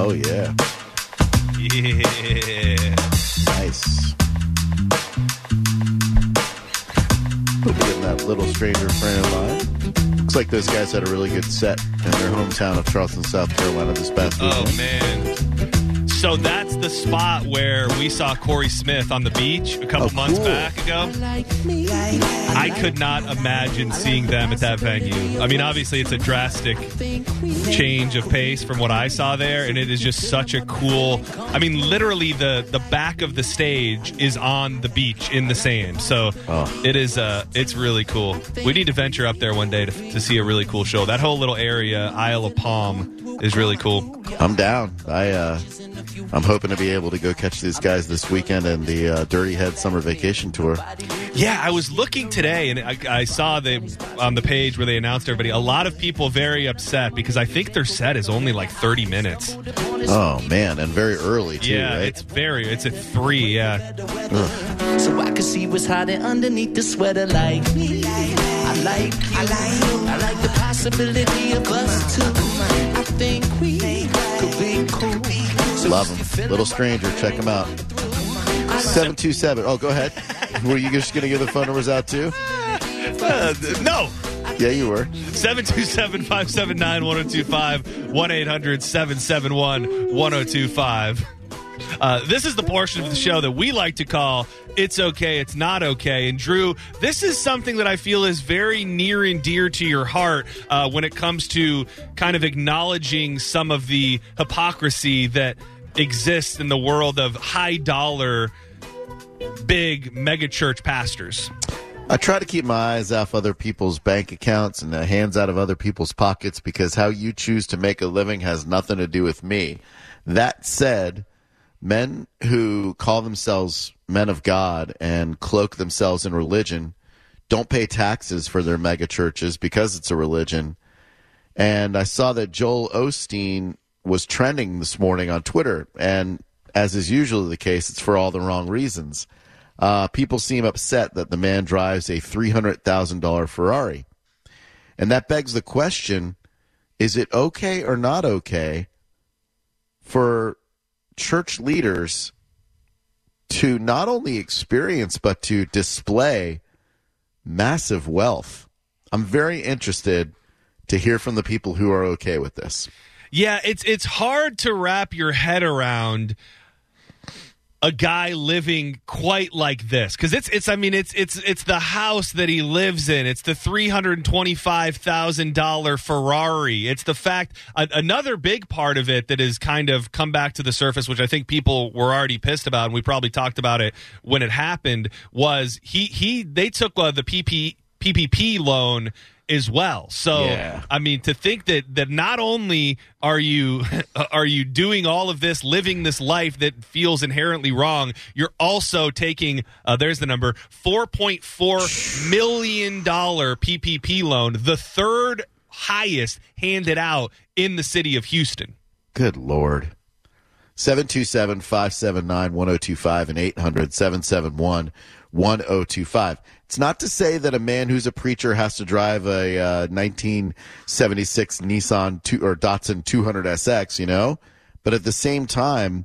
Oh yeah, Yeah. nice. Getting that little stranger friend of mine. Looks like those guys had a really good set in their hometown of Charleston, South Carolina this past Oh man. So that's the spot where we saw Corey Smith on the beach a couple Oh, months cool. back ago. I could not imagine seeing them at that venue. I mean, obviously, it's a drastic change of pace from what I saw there, and it is just such a cool. I mean, literally, the the back of the stage is on the beach in the sand, so Oh. it is. Uh, it's really cool. We need to venture up there one day to, to see a really cool show. That whole little area, Isle of Palm, is really cool. I'm down. I uh, I'm hoping to be able to go catch these guys this weekend in the uh, Dirty Head Summer Vacation Tour. Yeah, I was looking today, and I, I saw the on the page where they announced everybody. A lot of people very upset because I think their set is only like thirty minutes. Oh man, and very early too, yeah, right? it's very. It's at three. Yeah, So I could see what's hiding underneath the sweater like me. I like you. I like, I like the possibility of us two. I think we could be cool. Love them. Little Stranger, check them out. Seven two seven. Oh, go ahead. Were you just going to give the phone numbers out too? uh, no. Yeah, you were. 727-579-1025 1-800-771-1025 uh, this is the portion of the show that we like to call It's Okay, It's Not Okay. And Drew, this is something that I feel is very near and dear to your heart uh, when it comes to kind of acknowledging some of the hypocrisy that exists in the world of high dollar, big mega church pastors. I try to keep my eyes off other people's bank accounts and the hands out of other people's pockets because how you choose to make a living has nothing to do with me. That said, men who call themselves men of God and cloak themselves in religion don't pay taxes for their mega churches because it's a religion. And I saw that Joel Osteen was trending this morning on Twitter. And as is usually the case, it's for all the wrong reasons. Uh, people seem upset that the man drives a $300,000 Ferrari. And that begs the question is it okay or not okay for church leaders to not only experience but to display massive wealth? I'm very interested to hear from the people who are okay with this. Yeah, it's it's hard to wrap your head around a guy living quite like this because it's it's I mean it's it's it's the house that he lives in. It's the three hundred twenty five thousand dollar Ferrari. It's the fact a, another big part of it that has kind of come back to the surface, which I think people were already pissed about, and we probably talked about it when it happened. Was he he they took uh, the PP, PPP loan as well. So Yeah. I mean, to think that that not only are you are you doing all of this, living this life that feels inherently wrong, you're also taking uh, there's the number four point four million dollar PPP loan, the third highest handed out in the city of Houston. Good Lord. 727 579 1025 and 800 771 1025. It's not to say that a man who's a preacher has to drive a uh, 1976 Nissan two, or Datsun 200 SX, you know? But at the same time,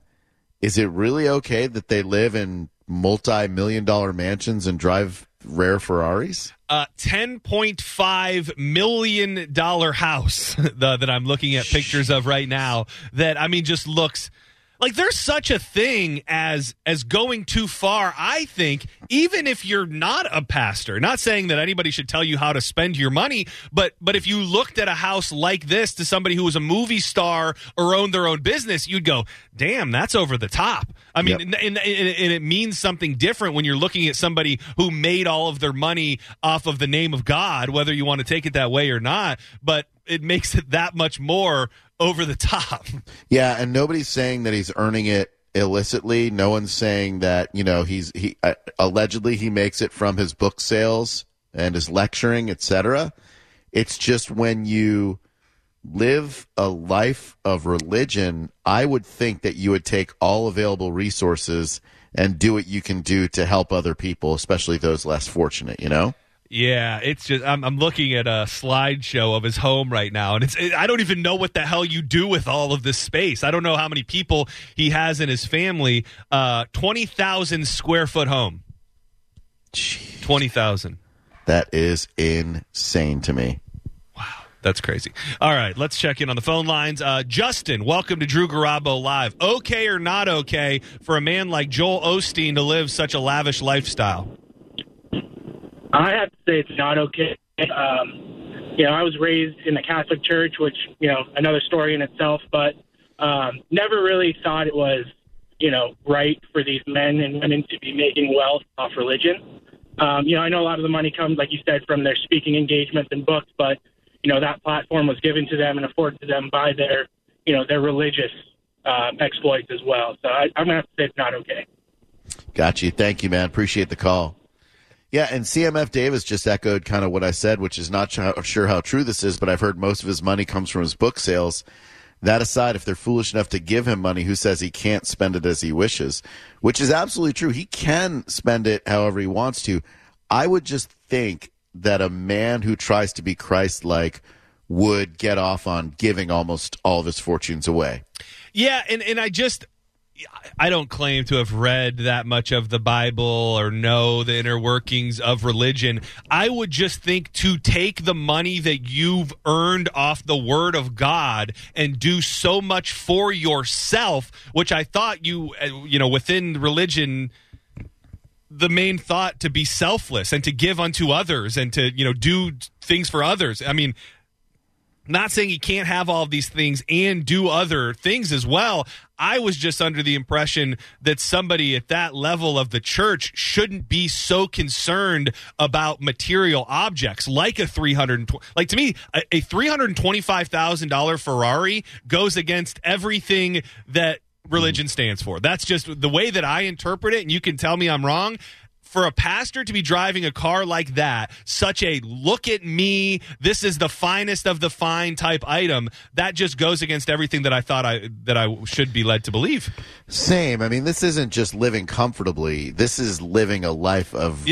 is it really okay that they live in multi million dollar mansions and drive rare Ferraris? uh, ten point five million dollar house the, that I'm looking at pictures of right now. That I mean, just looks like there's such a thing as as going too far i think even if you're not a pastor not saying that anybody should tell you how to spend your money but but if you looked at a house like this to somebody who was a movie star or owned their own business you'd go damn that's over the top i mean Yep. and, and, and it means something different when you're looking at somebody who made all of their money off of the name of god whether you want to take it that way or not but it makes it that much more over the top Yeah, and nobody's saying that he's earning it illicitly. No one's saying that you know he's he uh, allegedly he makes it from his book sales and his lecturing, etc. It's just when you live a life of religion, I would think that you would take all available resources and do what you can do to help other people, especially those less fortunate. You know. Yeah, it's just I'm, I'm looking at a slideshow of his home right now, and it's it, I don't even know what the hell you do with all of this space. I don't know how many people he has in his family. Uh, twenty thousand square foot home. Twenty thousand. That is insane to me. Wow, that's crazy. All right, let's check in on the phone lines. Uh, Justin, welcome to Drew Garabo Live. Okay or not okay for a man like Joel Osteen to live such a lavish lifestyle? I have to say it's not okay. Um, you know, I was raised in the Catholic Church, which you know another story in itself, but um, never really thought it was you know right for these men and women to be making wealth off religion. Um, you know, I know a lot of the money comes, like you said, from their speaking engagements and books, but you know that platform was given to them and afforded to them by their you know their religious um, exploits as well. So I, I'm gonna have to say it's not okay. Got you. Thank you, man. Appreciate the call. Yeah, and CMF Davis just echoed kind of what I said, which is not sure how true this is, but I've heard most of his money comes from his book sales. That aside, if they're foolish enough to give him money, who says he can't spend it as he wishes? Which is absolutely true. He can spend it however he wants to. I would just think that a man who tries to be Christ like would get off on giving almost all of his fortunes away. Yeah, and, and I just I don't claim to have read that much of the Bible or know the inner workings of religion. I would just think to take the money that you've earned off the word of God and do so much for yourself, which I thought you uh, you know within religion the main thought to be selfless and to give unto others and to you know do things for others. I mean, not saying he can't have all of these things and do other things as well. I was just under the impression that somebody at that level of the church shouldn't be so concerned about material objects like a 300 like to me a, a $325,000 Ferrari goes against everything that religion stands for. That's just the way that I interpret it and you can tell me I'm wrong for a pastor to be driving a car like that, such a look at me, this is the finest of the fine type item, that just goes against everything that I thought I that I should be led to believe. Same. I mean, this isn't just living comfortably. This is living a life of.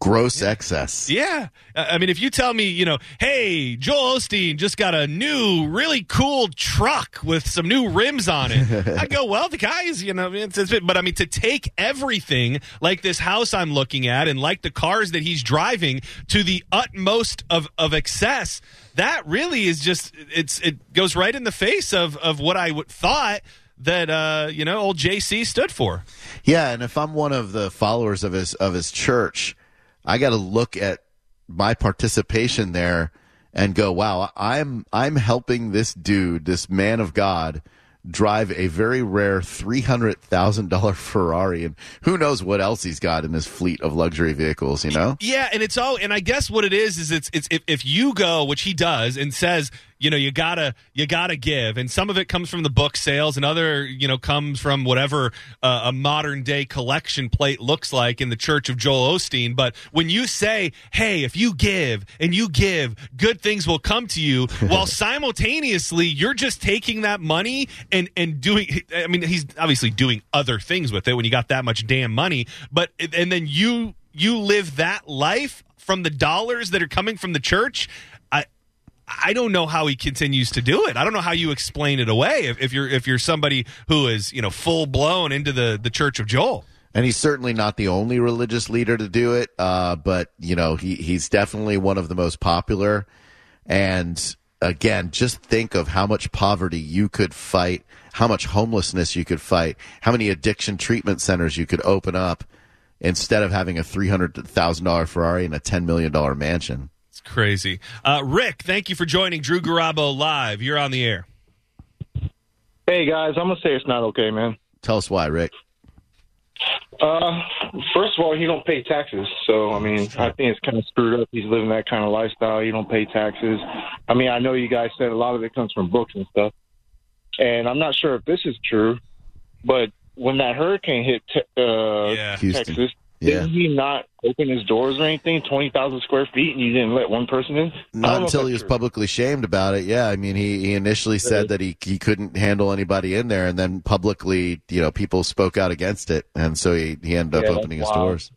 Gross excess. Yeah. I mean, if you tell me, you know, hey, Joel Osteen just got a new, really cool truck with some new rims on it, I go, well, the guy's, you know, it's, it's, but I mean, to take everything like this house I'm looking at and like the cars that he's driving to the utmost of, of excess, that really is just, it's, it goes right in the face of, of what I thought that, uh, you know, old JC stood for. Yeah, and if I'm one of the followers of his of his church, I got to look at my participation there and go, "Wow, I'm I'm helping this dude, this man of God, drive a very rare three hundred thousand dollar Ferrari, and who knows what else he's got in his fleet of luxury vehicles." You know? Yeah, and it's all and I guess what it is is it's it's if, if you go, which he does, and says, you know, you gotta you gotta give, and some of it comes from the book sales, and other you know comes from whatever uh, a modern day collection plate looks like in the Church of Joel Osteen. But when you say, hey, if you give and you give, good things will come to you, while simultaneously you're just taking that money and and doing. I mean, he's obviously doing other things with it when you got that much damn money, but and then you you live that life from the dollars that are coming from the church. I don't know how he continues to do it. I don't know how you explain it away if, if you're if you're somebody who is you know full blown into the the Church of Joel. And he's certainly not the only religious leader to do it, uh, but you know he he's definitely one of the most popular. And again, just think of how much poverty you could fight, how much homelessness you could fight, how many addiction treatment centers you could open up instead of having a $300,000 Ferrari and a $10 million mansion. It's crazy. Uh, Rick, thank you for joining Drew Garabo live. You're on the air. Hey guys, I'm gonna say it's not okay, man. Tell us why, Rick. Uh, first of all, he don't pay taxes, so I mean, I think it's kind of screwed up. He's living that kind of lifestyle. You don't pay taxes. I mean, I know you guys said a lot of it comes from books and stuff, and I'm not sure if this is true, but when that hurricane hit te- uh, Yeah. Texas, Yeah. didn't he not open his doors or anything? Twenty thousand square feet, and you didn't let one person in? Don't know Not if until he was true. publicly shamed about it. Yeah, I mean, he, he initially said that he he couldn't handle anybody in there, and then publicly, you know, people spoke out against it, and so he he ended up Yeah, that's opening his wild. doors.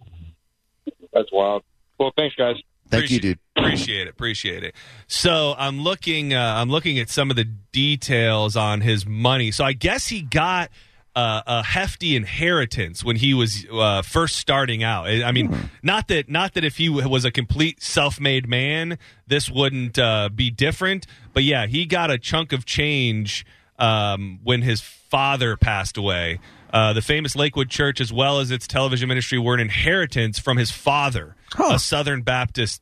That's wild. Well, thanks, guys. Thank you, Appreciate- dude. Appreciate it. Appreciate it. So I'm looking. Uh, I'm looking at some of the details on his money. So I guess he got uh, a hefty inheritance when he was uh, first starting out. I mean, Hmm. not that not that if he was a complete self-made man, this wouldn't uh, be different. But yeah, he got a chunk of change um, when his father passed away. Uh, the famous Lakewood Church, as well as its television ministry, were an inheritance from his father, a Southern Baptist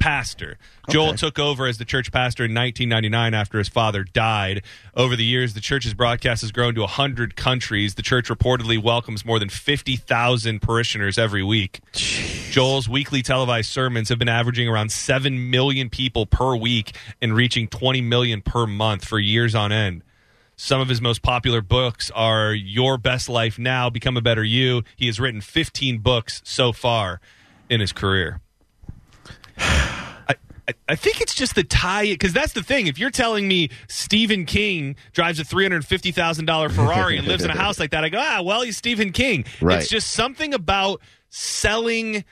pastor. Joel took over as the church pastor in 1999 after his father died. Over the years, the church's broadcast has grown to 100 countries. The church reportedly welcomes more than 50,000 parishioners every week. Joel's weekly televised sermons have been averaging around 7 million people per week and reaching 20 million per month for years on end. Some of his most popular books are Your Best Life Now, Become a Better You. He has written 15 books so far in his career. I, I- think it's just the tie because that's the thing. If you're telling me Stephen King drives a three hundred fifty thousand dollar Ferrari and lives in a house like that, I go, ah, well, he's Stephen King. Right. It's just something about selling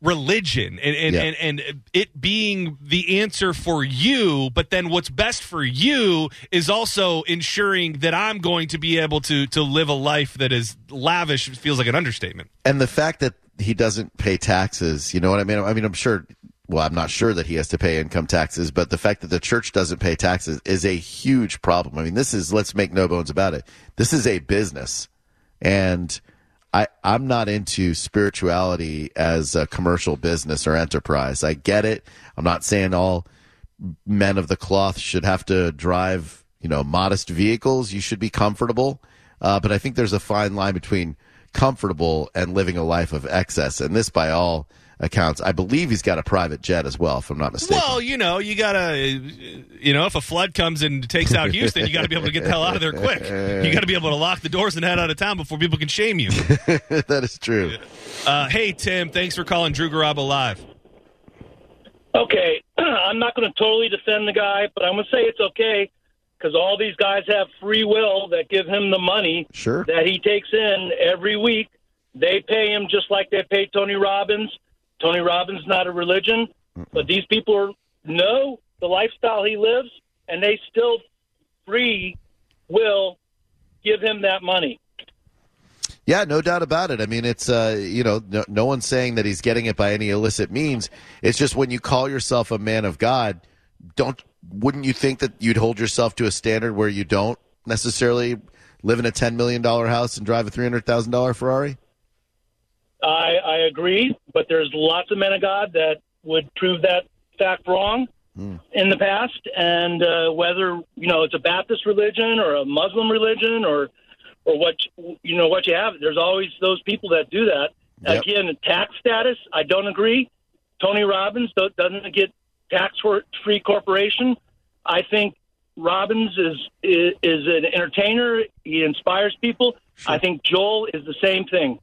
religion and and, Yeah. and and it being the answer for you but then what's best for you is also ensuring that i'm going to be able to to live a life that is lavish feels like an understatement And the fact that he doesn't pay taxes, you know what I mean? I mean, I'm sure. Well, I'm not sure that he has to pay income taxes, but the fact that the church doesn't pay taxes is a huge problem. I mean, this is let's make no bones about it. This is a business, and I I'm not into spirituality as a commercial business or enterprise. I get it. I'm not saying all men of the cloth should have to drive, you know, modest vehicles. You should be comfortable. Uh, but I think there's a fine line between comfortable and living a life of excess. And this, by all accounts, I believe he's got a private jet as well, if I'm not mistaken. well you know you gotta you know if a flood comes and takes out houston you gotta be able to get the hell out of there quick you gotta be able to lock the doors and head out of town before people can shame you that is true. uh, hey tim thanks for calling drew garabo live Okay, I'm not going to totally defend the guy, but I'm going to say it's okay because all these guys have free will that give him the money Sure. that he takes in every week. They pay him just like they pay Tony Robbins. Tony Robbins not a religion, but these people are, know the lifestyle he lives, and they still free will give him that money. Yeah, no doubt about it. I mean, it's uh, you know, no, no one's saying that he's getting it by any illicit means. It's just when you call yourself a man of God, don't wouldn't you think that you'd hold yourself to a standard where you don't necessarily live in a ten million dollar house and drive a three hundred thousand dollar Ferrari? I, I agree, but there's lots of men of God that would prove that fact wrong in the past. And uh, whether you know it's a Baptist religion or a Muslim religion or or what you know what you have, there's always those people that do that. Yep. Again, tax status, I don't agree. Tony Robbins doesn't get tax free corporation. I think Robbins is, is is an entertainer. He inspires people. I think Joel is the same thing.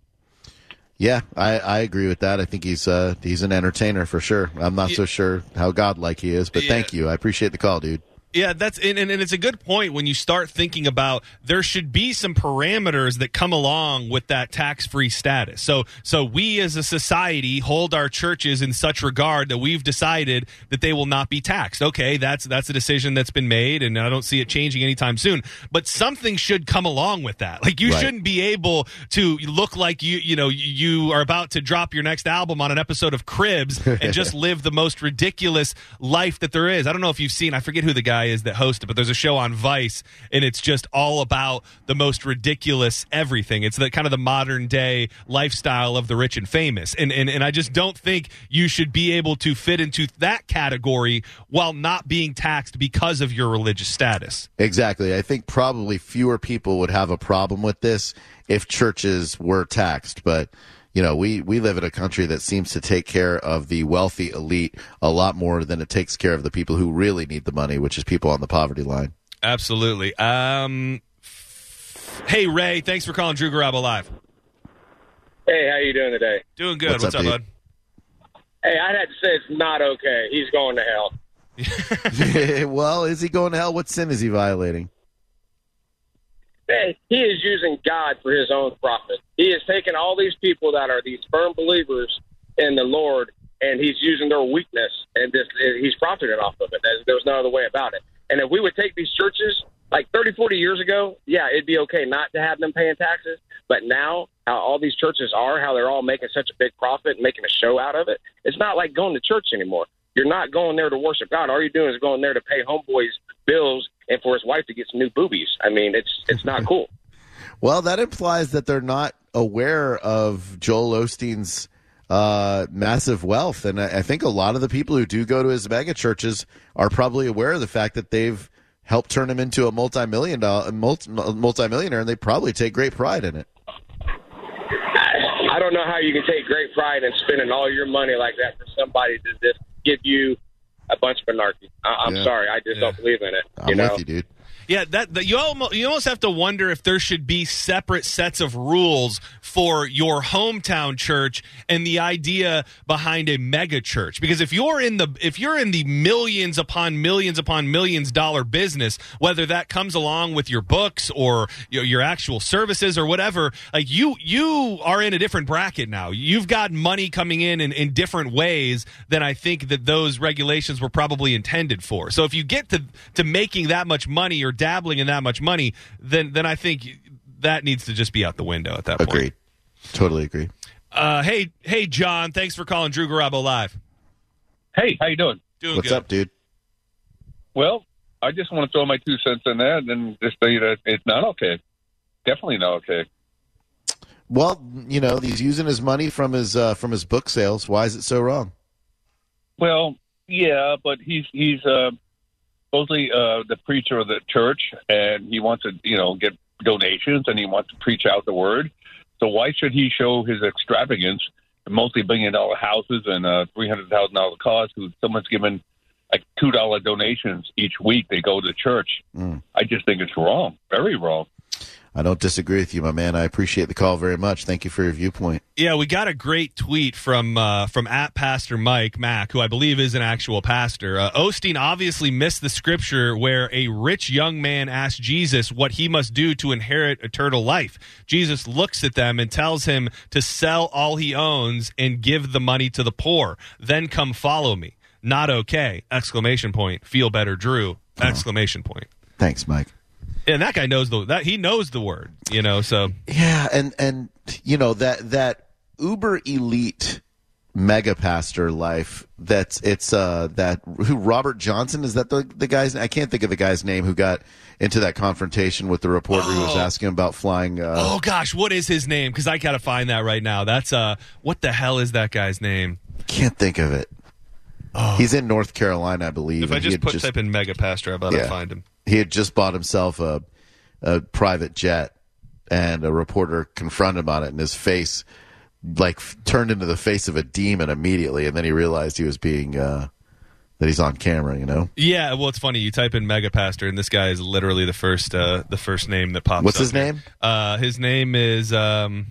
Yeah, I, I agree with that. I think he's uh, he's an entertainer for sure. I'm not so sure how godlike he is, but Yeah. thank you. I appreciate the call, dude. Yeah, that's and, and, and it's a good point when you start thinking about there should be some parameters that come along with that tax-free status. So so we as a society hold our churches in such regard that we've decided that they will not be taxed. Okay, that's that's a decision that's been made and I don't see it changing anytime soon. But something should come along with that. Like you Right. shouldn't be able to look like you you know you are about to drop your next album on an episode of Cribs and just live the most ridiculous life that there is. I don't know if you've seen I forget who the guy is that hosts it, but there's a show on Vice and it's just all about the most ridiculous everything. It's the kind of the modern day lifestyle of the rich and famous. And and, and I just don't think you should be able to fit into that category while not being taxed because of your religious status. Exactly. I think probably fewer people would have a problem with this if churches were taxed, but you know, we, we live in a country that seems to take care of the wealthy elite a lot more than it takes care of the people who really need the money, which is people on the poverty line. Absolutely. Um, hey Ray, thanks for calling Drew Garabo live. Hey, how you doing today? Doing good. What's What's, up, up, bud? Hey, I'd have to say it's not okay. He's going to hell. well, is he going to hell? What sin is he violating? He is using God for his own profit. He is taking all these people that are these firm believers in the Lord, and he's using their weakness, and just he's profiting off of it. There's no other way about it. And if we would take these churches like 30, 40 years ago, yeah, it'd be okay not to have them paying taxes. But now, how all these churches are, how they're all making such a big profit and making a show out of it, it's not like going to church anymore. You're not going there to worship God. All you're doing is going there to pay homeboys bills and for his wife to get some new boobies. I mean, it's it's not cool. Well, that implies that they're not aware of Joel Osteen's uh, massive wealth, and I, I think a lot of the people who do go to his mega churches are probably aware of the fact that they've helped turn him into a multi-million dollar multi, multi-millionaire, and they probably take great pride in it. I don't know how you can take great pride in spending all your money like that for somebody to just give you a bunch of anarchy. I, I'm Yeah. sorry, I just Yeah. don't believe in it. I'm you know, with you, dude. Yeah, that, you almost you almost have to wonder if there should be separate sets of rules for your hometown church and the idea behind a mega church. Because if you're in the if you're in the millions upon millions upon millions dollar business, whether that comes along with your books or your, your actual services or whatever, like you you are in a different bracket now. You've got money coming in, in in different ways than I think that those regulations were probably intended for. So if you get to to making that much money or dabbling in that much money, then then I think that needs to just be out the window at that point. Agreed. Totally agree. Uh, hey, hey, John, thanks for calling Drew Garabo live. Hey, how you doing? Doing What's good. up, dude? Well, I just want to throw my two cents in there and just say that it's not okay. Definitely not okay. Well, you know, he's using his money from his uh, from his book sales. Why is it so wrong? Well, yeah, but he's he's uh, supposedly uh, the preacher of the church, and he wants to you know get donations, and he wants to preach out the word. So why should he show his extravagance, multi-billion dollar houses and uh, three hundred thousand dollar cars? Who someone's given like two dollar donations each week? They go to church. Mm. I just think it's wrong, very wrong. I don't disagree with you, my man. I appreciate the call very much. Thank you for your viewpoint. Yeah, we got a great tweet from uh, from at Pastor Mike Mack, who I believe is an actual pastor. Uh, Osteen obviously missed the scripture where a rich young man asked Jesus what he must do to inherit eternal life. Jesus looks at them and tells him to sell all he owns and give the money to the poor. Then come follow me. Not okay! Exclamation point. Feel better, Drew! Exclamation point. Thanks, Mike. And that guy knows the that he knows the word, you know. So Yeah, and and you know that that uber elite mega pastor life that's it's uh that who Robert Johnson is that the the guy's I can't think of the guy's name who got into that confrontation with the reporter who was Oh. asking about flying uh Oh gosh, what is his name? Because I gotta find that right now. That's uh, what the hell is that guy's name? can't think of it. He's in North Carolina, I believe. Oh. If I just put type in mega pastor, I bet Yeah. I'll find him. He had just bought himself a a private jet and a reporter confronted him on it and his face like f- turned into the face of a demon immediately and then he realized he was being uh that he's on camera you know Yeah, well, it's funny. You type in mega pastor, and this guy is literally the first uh, the first name that pops. What's up his name? Uh, his name is um,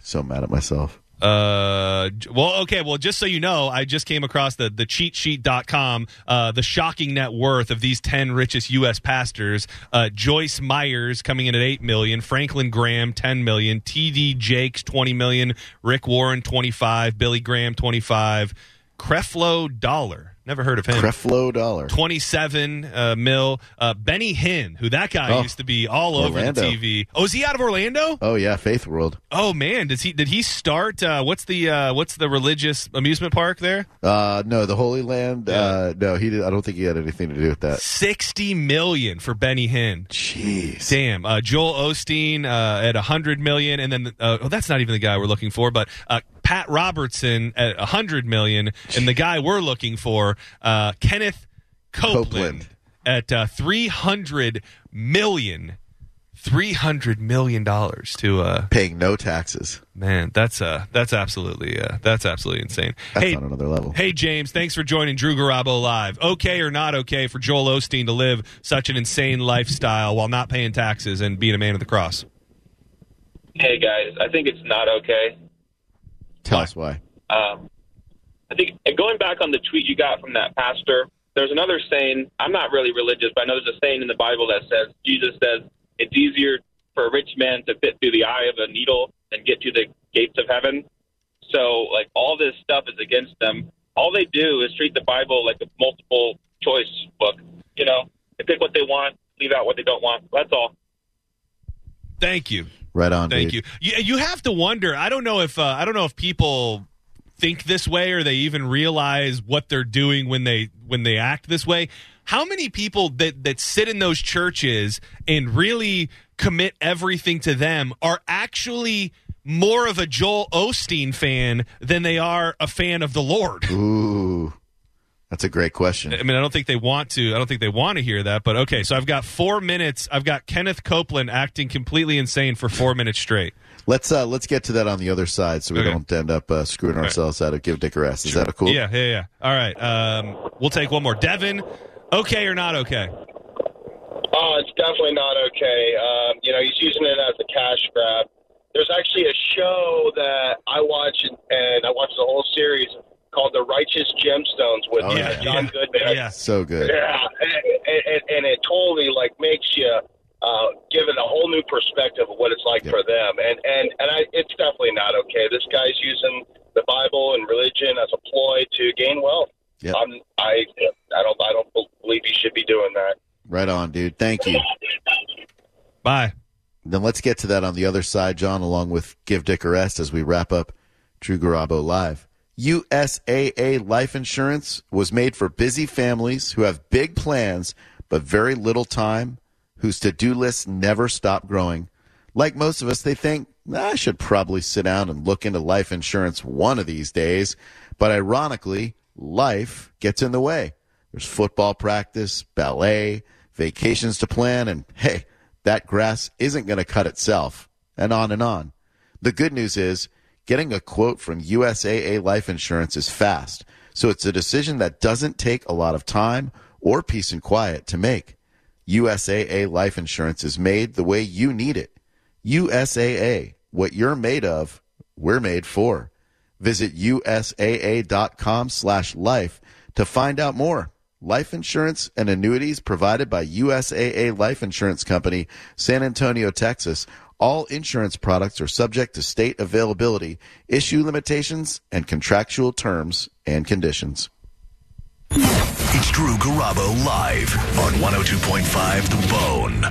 so mad at myself Uh, well, okay. Well, just so you know, I just came across the the cheatsheet.com, uh, the shocking net worth of these 10 richest U.S. pastors. Uh, Joyce Meyer's coming in at 8 million, Franklin Graham 10 million, T.D. Jakes 20 million, Rick Warren 25, Billy Graham 25, Creflo Dollar. Never heard of him. Creflo Dollar. 27 uh, mil. Uh, Benny Hinn, who that guy Oh, used to be all Orlando. over the TV. Oh, is he out of Orlando? Oh yeah, Faith World. Oh man, does he did he start? Uh, what's the uh, what's the religious amusement park there? Uh, no, the Holy Land. Uh, no, he. Did, I don't think he had anything to do with that. Sixty million for Benny Hinn. Jeez. Damn. Uh, Joel Osteen uh, at hundred million, and then uh, oh, that's not even the guy we're looking for, but uh, Pat Robertson at hundred million, and the guy we're looking for, uh, Kenneth Copeland, Copeland. at uh, three hundred million. Three hundred million dollars to uh Paying no taxes. man, that's uh that's absolutely uh that's absolutely insane. That's hey, on another level. Hey, James, thanks for joining Drew Garabo Live. Okay or not okay for Joel Osteen to live such an insane lifestyle while not paying taxes and being a man of the cross? Hey guys, I think it's not okay. Tell us why. Um, I think and going back on the tweet you got from that pastor, there's another saying. I'm not really religious, but I know there's a saying in the Bible that says Jesus says it's easier for a rich man to fit through the eye of a needle than get to the gates of heaven. So, like all this stuff is against them. All they do is treat the Bible like a multiple choice book. You know, they pick what they want, leave out what they don't want. That's all. Thank you. Right on. Thank you. you. You have to wonder. I don't know if uh, I don't know if people think this way or they even realize what they're doing when they when they act this way. How many people that that sit in those churches and really commit everything to them are actually more of a Joel Osteen fan than they are a fan of the Lord? Ooh, that's a great question. I mean, I don't think they want to. I don't think they want to hear that. But okay, so I've got four minutes. I've got Kenneth Copeland acting completely insane for four minutes straight. Let's uh, let's get to that on the other side, so we Okay. don't end up uh, screwing ourselves out of give Dick a rest. Is that a cool? Yeah, yeah, yeah. All right. Um, we'll take one more. Devin, okay or not okay? Oh, it's definitely not okay. Um, you know, he's using it as a cash grab. There's actually a show that I watch, and, and I watched the whole series called The Righteous Gemstones with Oh, uh, yeah. John yeah. Goodman. Yeah. So good. Yeah, and, and, and it totally like makes you uh, give it a whole new perspective of what it's like Yep. for them, and and and I, it's definitely not okay. This guy's using the Bible and religion as a ploy to gain wealth. Yep. I'm, I I don't I don't believe he should be doing that. Right on, dude. Thank you. Bye. Then let's get to that on the other side, John, along with Give Dick a Rest as we wrap up Drew Garabo Live. USAA life insurance was made for busy families who have big plans but very little time, whose to do lists never stop growing. Like most of us, they think, I should probably sit down and look into life insurance one of these days. But ironically, life gets in the way. There's football practice, ballet, vacations to plan, and hey, that grass isn't going to cut itself, and on and on. The good news is getting a quote from USAA Life Insurance is fast, so it's a decision that doesn't take a lot of time or peace and quiet to make. USAA Life Insurance is made the way you need it. USAA, what you're made of, we're made for. Visit usaa.com slash life to find out more. Life insurance and annuities provided by USAA Life Insurance Company, San Antonio, Texas. All insurance products are subject to state availability, issue limitations, and contractual terms and conditions. It's Drew Garabo live on 102.5 The Bone.